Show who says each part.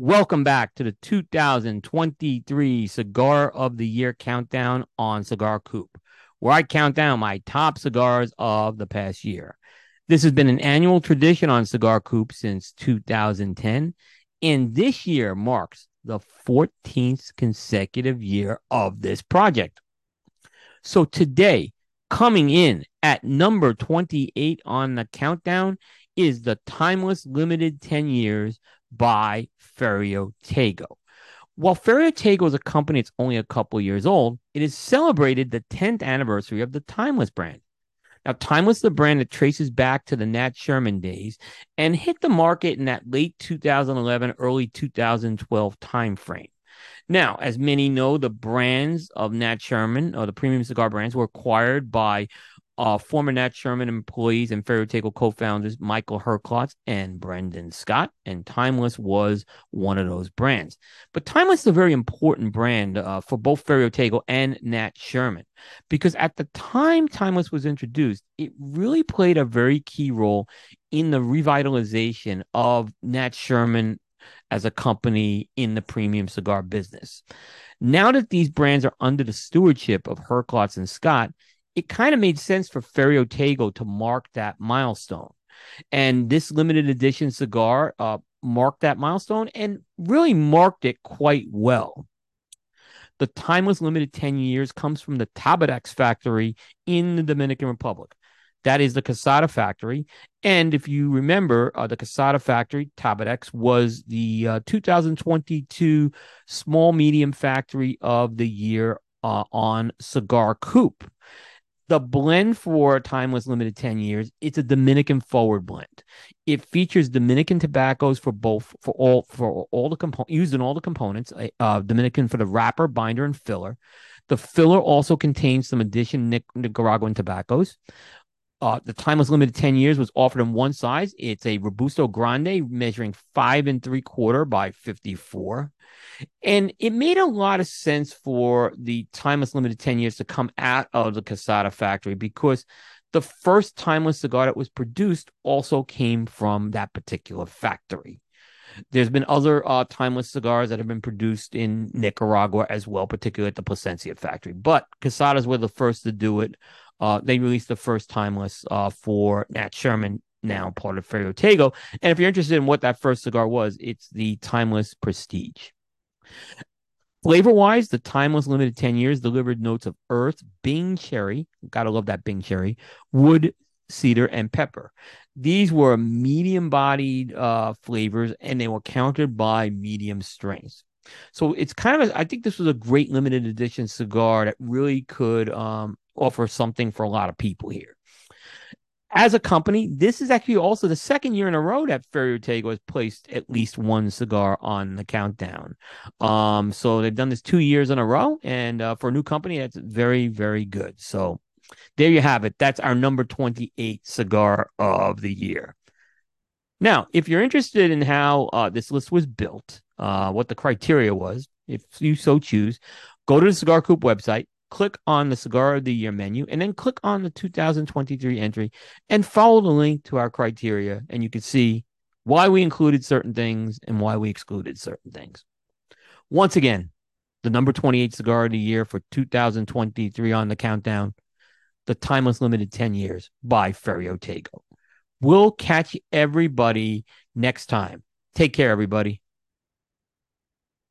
Speaker 1: Welcome back to the 2023 Cigar of the Year countdown on Cigar Coop, where I count down my top cigars of the past year. This has been an annual tradition on Cigar Coop since 2010, and this year marks the 14th consecutive year of this project. So today, coming in at number 28 on the countdown is the Timeless Limited 10 Years by Ferio Tego. While Ferio Tego is a company that's only a couple years old, it has celebrated the 10th anniversary of the Timeless brand. Now, Timeless, the brand that traces back to the Nat Sherman days and hit the market in that late 2011, early 2012 timeframe. Now, as many know, the brands of Nat Sherman, or the premium cigar brands, were acquired by uh, former Nat Sherman employees and Ferio Tego co-founders Michael Herklots and Brendon Scott, and Timeless was one of those brands. But Timeless is a very important brand uh, for both Ferio Tego and Nat Sherman because at the time Timeless was introduced, it really played a very key role in the revitalization of Nat Sherman as a company in the premium cigar business. Now that these brands are under the stewardship of Herklots and Scott, it kind of made sense for Ferio Tego to mark that milestone. And this limited edition cigar uh, marked that milestone and really marked it quite well. The timeless limited 10 years comes from the Tabadex factory in the Dominican Republic. That is the Casada factory. And if you remember, uh, the Casada factory, Tabadex, was the uh, 2022 small medium factory of the year uh, on Cigar Coop the blend for Timeless Limited 10 years, it's a Dominican forward blend. It features Dominican tobaccos for both for all for all the components used in all the components, uh, uh, Dominican for the wrapper, binder, and filler. The filler also contains some additional Nicaraguan tobaccos. Uh, the timeless limited 10 years was offered in one size. It's a Robusto Grande measuring five and three quarter by 54. And it made a lot of sense for the timeless limited 10 years to come out of the Casada factory because the first timeless cigar that was produced also came from that particular factory. There's been other uh, timeless cigars that have been produced in Nicaragua as well, particularly at the Plasencia factory. But Casadas were the first to do it. Uh, they released the first timeless uh, for Nat Sherman, now part of Ferio Tego. And if you're interested in what that first cigar was, it's the Timeless Prestige. Flavor wise, the timeless limited 10 years delivered notes of earth, Bing cherry, gotta love that Bing cherry, wood, cedar, and pepper. These were medium bodied uh, flavors and they were countered by medium strengths. So it's kind of, a, I think this was a great limited edition cigar that really could um, offer something for a lot of people here. As a company, this is actually also the second year in a row that Ferio Tego has placed at least one cigar on the countdown. Um, so they've done this two years in a row, and uh, for a new company, that's very, very good. So there you have it. That's our number 28 cigar of the year. Now, if you're interested in how uh, this list was built, uh, what the criteria was, if you so choose, go to the Cigar Coop website, click on the Cigar of the Year menu, and then click on the 2023 entry and follow the link to our criteria. And you can see why we included certain things and why we excluded certain things. Once again, the number 28 cigar of the year for 2023 on the countdown, the timeless limited 10 years by Ferio Tego. We'll catch everybody next time. Take care, everybody.